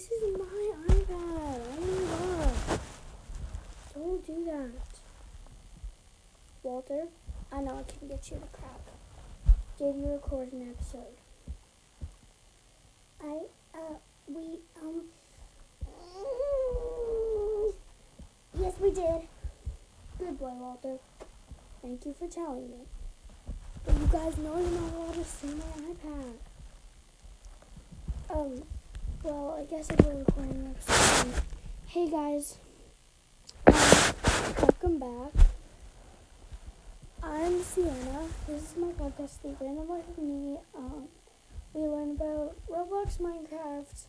This is my iPad. Oh my god. Don't do that. Walter, I know I can get you the crap. Did you record an episode? I, uh, we, um, yes, we did. Good boy, Walter. Thank you for telling me. But you guys know you're not allowed to see my iPad. Um, well, I guess we're recording an episode. then- Hey guys, um, welcome back. I'm Sienna. This is my podcast, The Random Life of Me. Um, we learn about Roblox, Minecraft,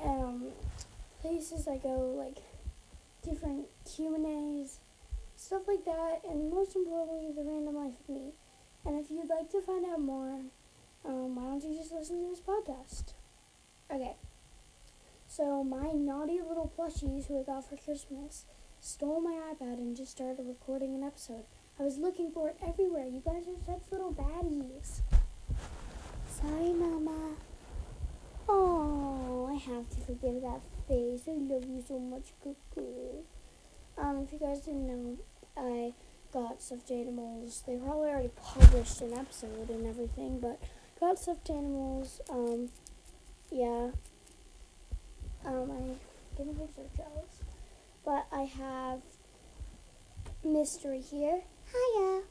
um, places I go, like different Q&As, stuff like that, and most importantly, The Random Life of Me. And if you'd like to find out more, um, why don't you just listen to this podcast? Okay. So my naughty little plushies who I got for Christmas stole my iPad and just started recording an episode. I was looking for it everywhere. You guys are such little baddies. Sorry, Mama. Oh, I have to forgive that face. I love you so much, Cuckoo. Um, if you guys didn't know, I got stuffed animals. They probably already published an episode and everything, but got stuffed animals. Um, yeah. Um, I getting of jealous, but I have mystery here. Hiya.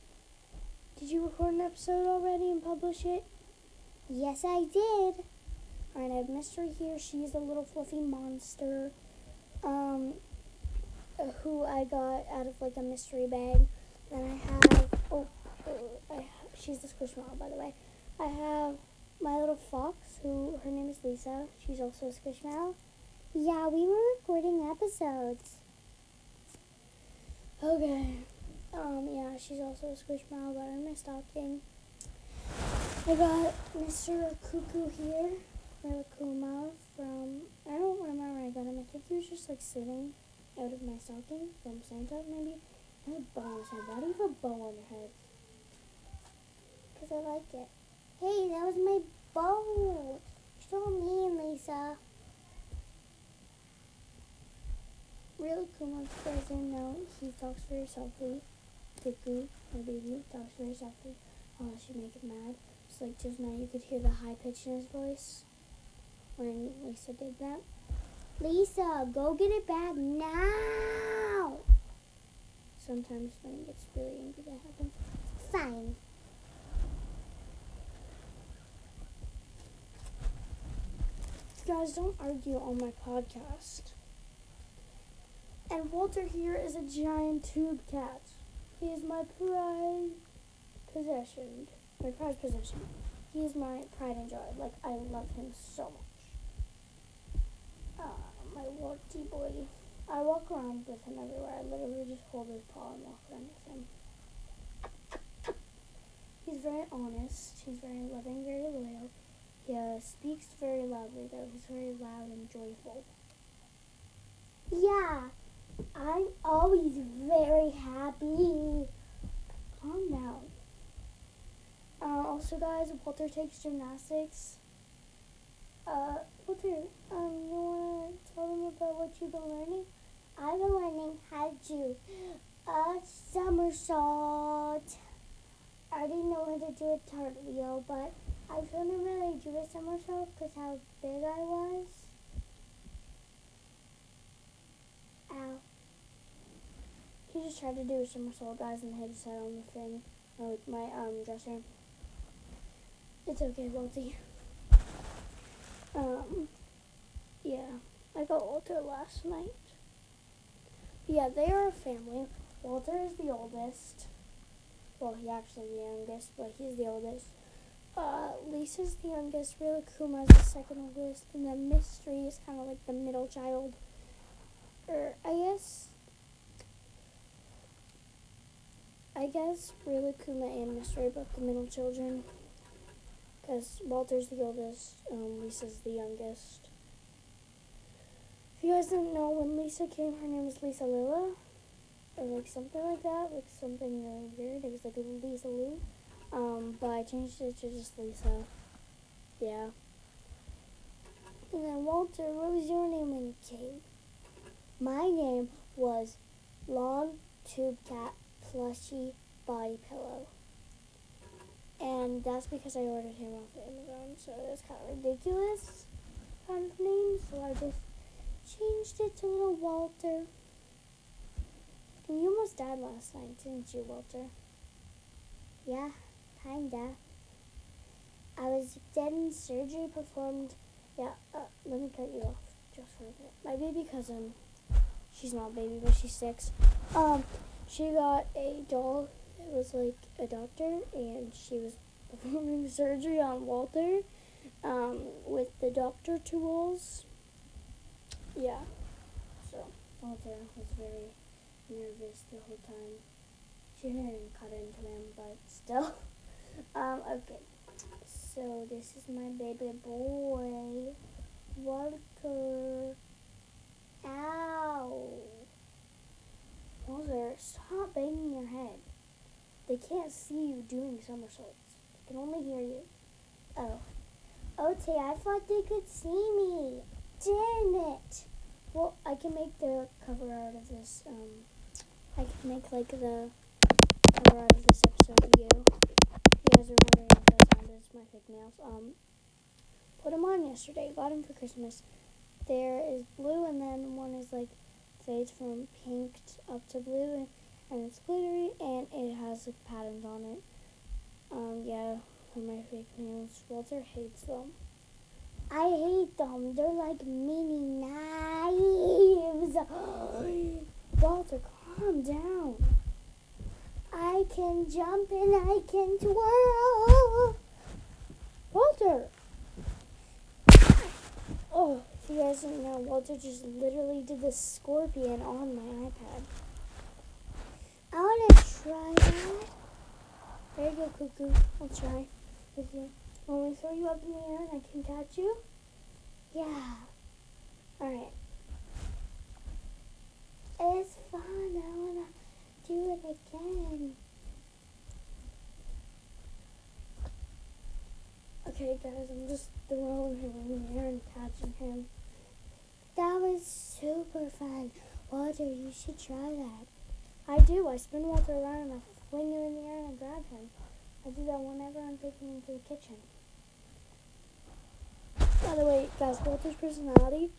Did you record an episode already and publish it? Yes, I did. Alright, I have Mystery here. She's a little fluffy monster. Um, uh, who I got out of like a mystery bag. Then I have oh, uh, I, she's the squishmallow by the way. I have my little fox, who her name is Lisa. She's also a squishmallow. Yeah, we were recording episodes. Okay. Um, yeah, she's also a squishmallow, but in my stocking. I got Mr. Cuckoo here, Rilakkuma from, I don't remember when I got him. I think he was just like sitting out of my stocking from Santa, maybe. Had a bow on his head. Why do you have a bow on your head? Because I like it. Hey, that was my boat. So mean, Lisa. Really, guys didn't know, he talks very softly. Cuckoo, my baby, talks very softly, unless you make him mad. It's like just now you could hear the high pitch in his voice when Lisa did that. Lisa, go get it back now. Sometimes when he gets really angry, that happens. Fine. Guys, don't argue on my podcast. And Walter here is a giant tube cat. He is my pride possession. My prized possession. He is my pride and joy. Like, I love him so much. Ah, my warty boy. I walk around with him everywhere. I literally just hold his paw and walk around with him. He's very honest. He's very loving, very loyal. He uh, speaks very loudly, though. He's very loud and joyful. Yeah, I'm always very happy. Calm down. Uh, also, guys, Walter takes gymnastics. Uh, Walter, um, you wanna tell them about what you've been learning? I've been learning how to do a somersault. I already know how to do a cartwheel, but I couldn't really do a somersault because how big I was. Ow. He just tried to do a somersault, guys, and hit his head on the thing, like my um dresser. It's okay, Walty. Um, yeah, I got Walter last night. Yeah, they are a family. Walter is the oldest. Well, he actually the youngest, but he's the oldest. Uh, Lisa's the youngest. Rilakkuma is the second oldest, and then Mystery is kind of like the middle child. Or I guess I guess Rilakkuma and Mystery are both the middle children. Because Walter's the oldest, um, Lisa's the youngest. If you guys didn't know, when Lisa came, her name was Lisa Lilla. Or like something like that. Like something really weird. It was like Lisa Lou. Um, but I changed it to just Lisa. Yeah. And then Walter, what was your name when you came? My name was Long Tube Cat Plushy Body Pillow. And that's because I ordered him off Amazon, so that's kind of ridiculous kind of name. So I just changed it to little Walter. And you almost died last night, didn't you, Walter? Yeah, kinda. I was getting surgery performed. Yeah, uh, let me cut you off just for a minute. My baby cousin, she's not a baby, but she's six. Um, she got a doll. It was like a doctor, and she was performing surgery on Walter um, with the doctor tools. Yeah, so Walter was very nervous the whole time. She didn't cut into him, but still. um, okay. So this is my baby boy, Walter. Ow. Walter, stop banging your head. They can't see you doing somersaults. They can only hear you. Oh. Okay, I thought they could see me. Damn it. Well, I can make the cover out of this. Um, I can make like the cover out of this episode video. If guys are wondering what that sound is, my fake nails. Um, put them on yesterday. Got them for Christmas. There is blue, and then one is like fades from pink up to blue, and, and it's glittery, and it has like patterns on it. Um, yeah, for my fake nails. Walter hates them. I hate them. They're like mini knives. Walter, calm down. I can jump and I can twirl. Walter! Oh, if you guys didn't know, Walter just literally did the scorpion on my iPad. I want to try that. There you go, Cuckoo. I'll try with you. Me to throw you up in the air and I can catch you? Yeah, Alright. it's fun. I want to do it again. Okay, guys, I'm just throwing him in the air and catching him. That was super fun. Walter, you should try that. I do. I spin Walter around and I fling him in the air and I grab him. I do that whenever I'm taking him to the kitchen. By the way, guys, Walter's personality,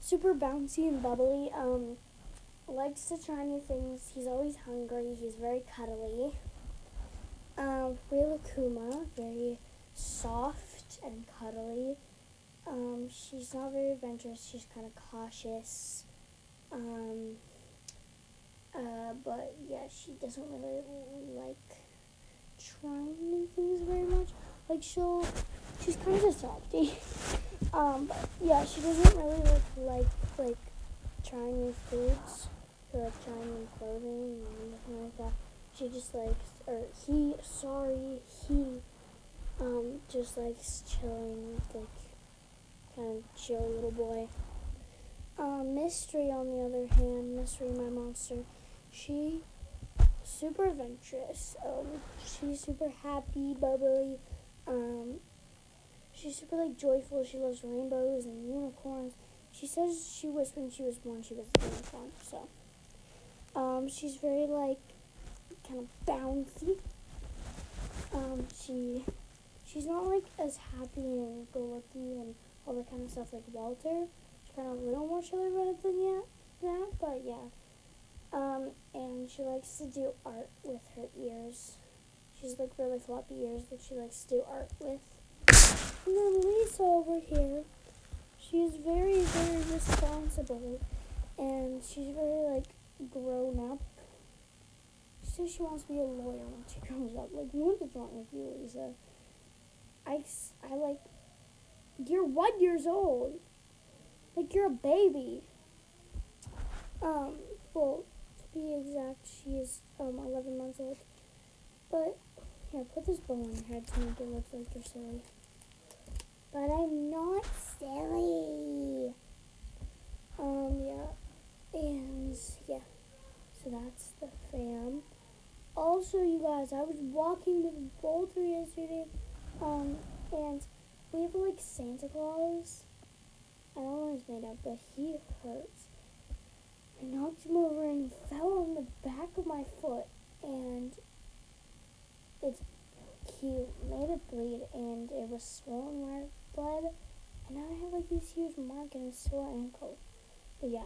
super bouncy and bubbly. Um, likes to try new things. He's always hungry. He's very cuddly. Um, Akuma, very soft and cuddly. Um, she's not very adventurous. She's kind of cautious. Um, uh, but yeah, she doesn't really like trying new things very much. Like she'll, she's kind of a um, but yeah, she doesn't really like like like trying new foods like trying new clothing and everything like that. She just likes, or he, sorry, he, um, just likes chilling with like kind of chill little boy. Um, Mystery, on the other hand, Mystery, my monster, she super adventurous. Um, she's super happy, bubbly. Um, she's super like joyful. She loves rainbows and unicorns. She says she was when she was born she was a unicorn. So, um, she's very like kind of bouncy. Um, she she's not like as happy and go lucky and all that kind of stuff like Walter. She's kind of a little more chilly about than yeah, that, but yeah. Um, and she likes to do art with her ears. She's like really floppy ears that she likes to do art with. And then Lisa over here, she's very, very responsible, and she's very like grown up. She says she wants to be a lawyer when she grows up. Like, what is wrong with you, Lisa? I, I like, you're one years old. Like, you're a baby. Um, well, to be exact, she is um 11 months old. But here, put this bow on your head to make it look like you're silly. But I'm not silly. Um, yeah, and yeah, so that's the fam. Also, you guys, I was walking with Boulder yesterday, um, and we have like Santa Claus, I don't know what he's made of, but he hurts. I knocked him over and he fell on the back of my foot, and it's he made it bleed, and it was swollen it bled, and now I have like this huge mark and a sore ankle. But yeah.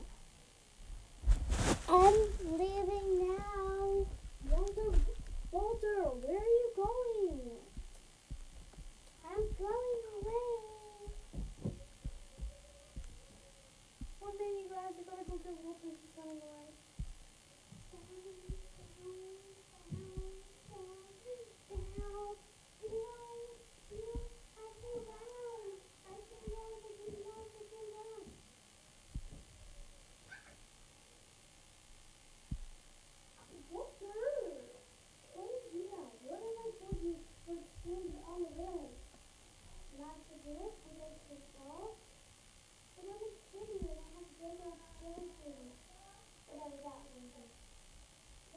I'm leaving now. Walter, Walter, where are you going? I'm going away. One minute, guys, I gotta go get Walter. He's running away.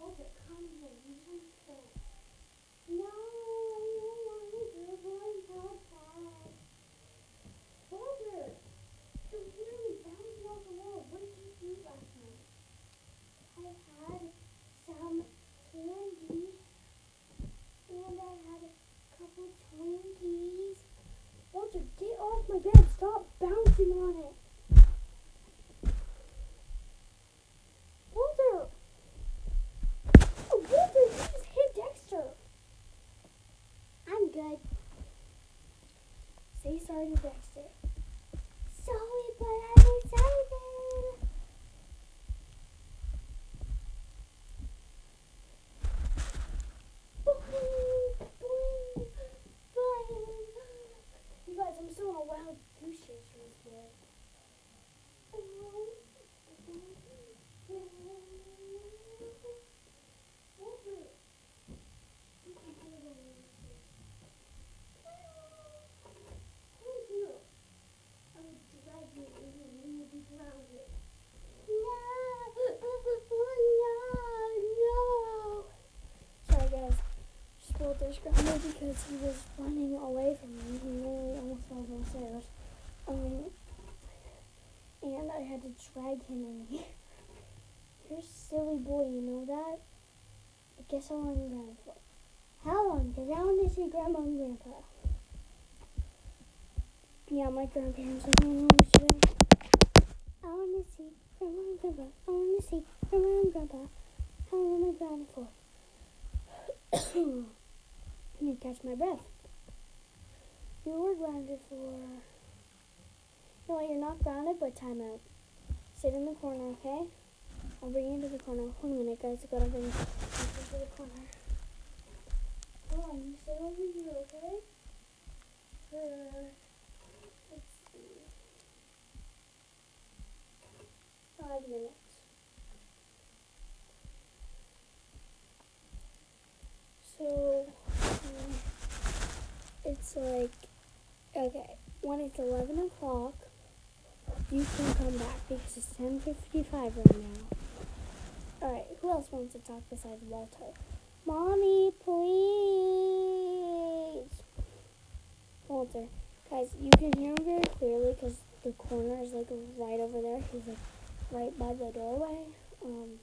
Walter, come here. You can stay. No, I don't want to go going outside. Walter, you're literally bouncing off the wall. What did you do last night? I had some candy and I had a couple Twinkies. Walter, get my bed. Stop bouncing on it. Walter! Oh, Walter, you just hit Dexter. I'm good. Say sorry to Dexter. Sorry, but I'm excited. Boing, boing, boing. You guys, I'm still on a wild goose chase from this boy. Walter! You can do it on your chase. Come here. I will drag you in and you will be grounded. Sorry guys, grounded because he was running away from me. He nearly almost fell down stairs. Um, and I had to drag him in. You're a silly boy, you know that? But guess how long you're grounded for? How long? Because I want to see Grandma and Grandpa. Yeah, my grandparents are going home today. I want to see Grandma and Grandpa. I want to see Grandma and Grandpa. How long am I grounded for? Me catch my breath. You were grounded for. No, you're not grounded, but time out. Sit in the corner, okay? I'll bring you to the corner. Hold on a minute, guys. I gotta bring you to the corner. Hold on, you stay over here, okay? For. Let's see. Five minutes. So, um, like, okay, when it's 11 o'clock, you can come back because it's 10.55 right now. Alright, who else wants to talk besides Walter? Mommy, please! Walter, guys, you can hear him very clearly because the corner is like right over there. He's like right by the doorway. Um,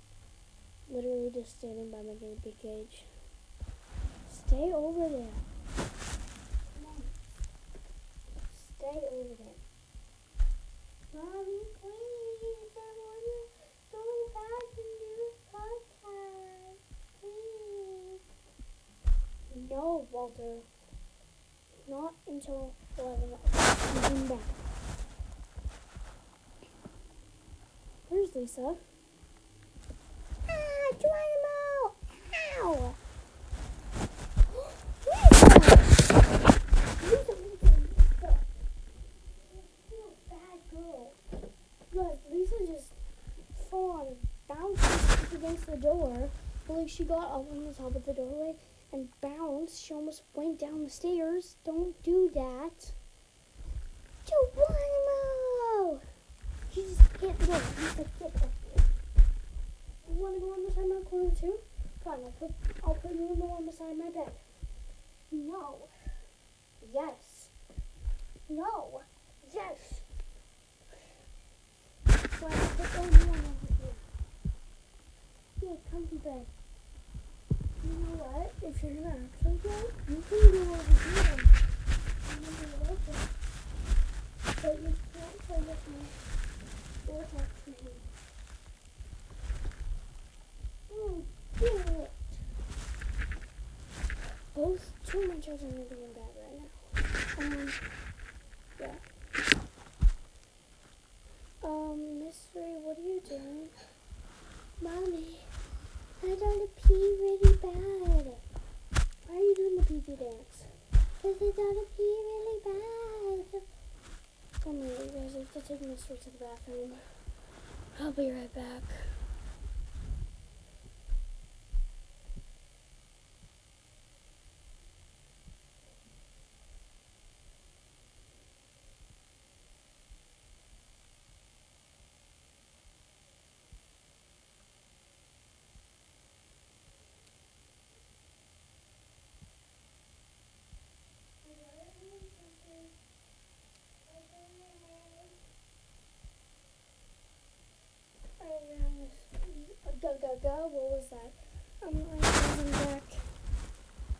literally just standing by my baby cage. Stay over there. Come on. Stay over there. Mommy, please. I want to go back and do a podcast. Please. No, Walter. Not until 11 o'clock. Come back. Where's Lisa? Ah, Geronimo! Ow! like she got up on the top of the doorway and bounced. She almost went down the stairs. Don't do that. Geronimo! She just hit the door. She's like, get up here. You want to go on the side of my corner too? Fine, I'll put, I'll put you in the one beside my bed. No. Yes. No. Yes. So I put the one over here. Yeah, comfy bed. You can do. You. But you can't. Oh, dang it. Both two of my children are being bad right now. Um, yeah. Um, Mystery, what are you doing? Mommy, I gotta pee really bad. Why are you doing the PG dance? Because I gotta pee really bad. One minute, you guys I take to the bathroom. I'll be right back. Go, go, go. What was that? I'm going back.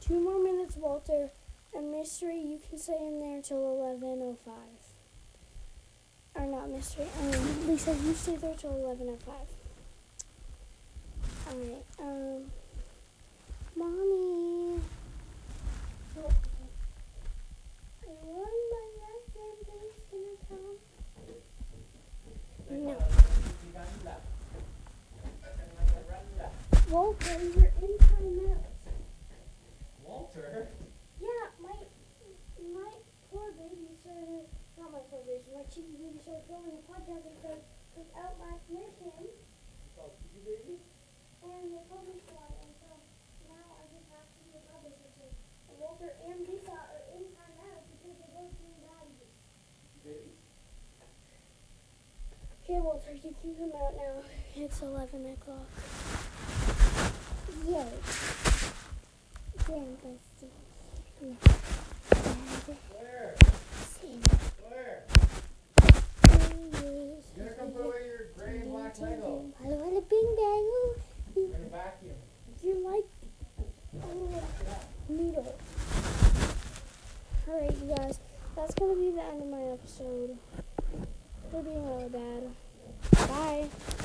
Two more minutes, Walter. And Mystery, you can stay in there till 11.05. Or not Mystery. Um, Lisa, you stay there till 11.05. Alright, um... Mommy. Oh, I want my last name please. Can I come? no. Walter, you're in time out. Walter? Yeah, my my poor baby started not my poor baby, my cheeky baby started filming a podcast and said was out last mission Oh, you baby? and they told me to and so now I just have to do a public mission. And Walter and Lisa are in time out because they're both being daddies. Baby? Okay, Walter, you can come out now. It's eleven o'clock. Yay. Then let's see. Black Lego? I want a bing bang. I'm gonna. You like oh, noodles. Alright, you guys. That's gonna be the end of my episode for being. Bye.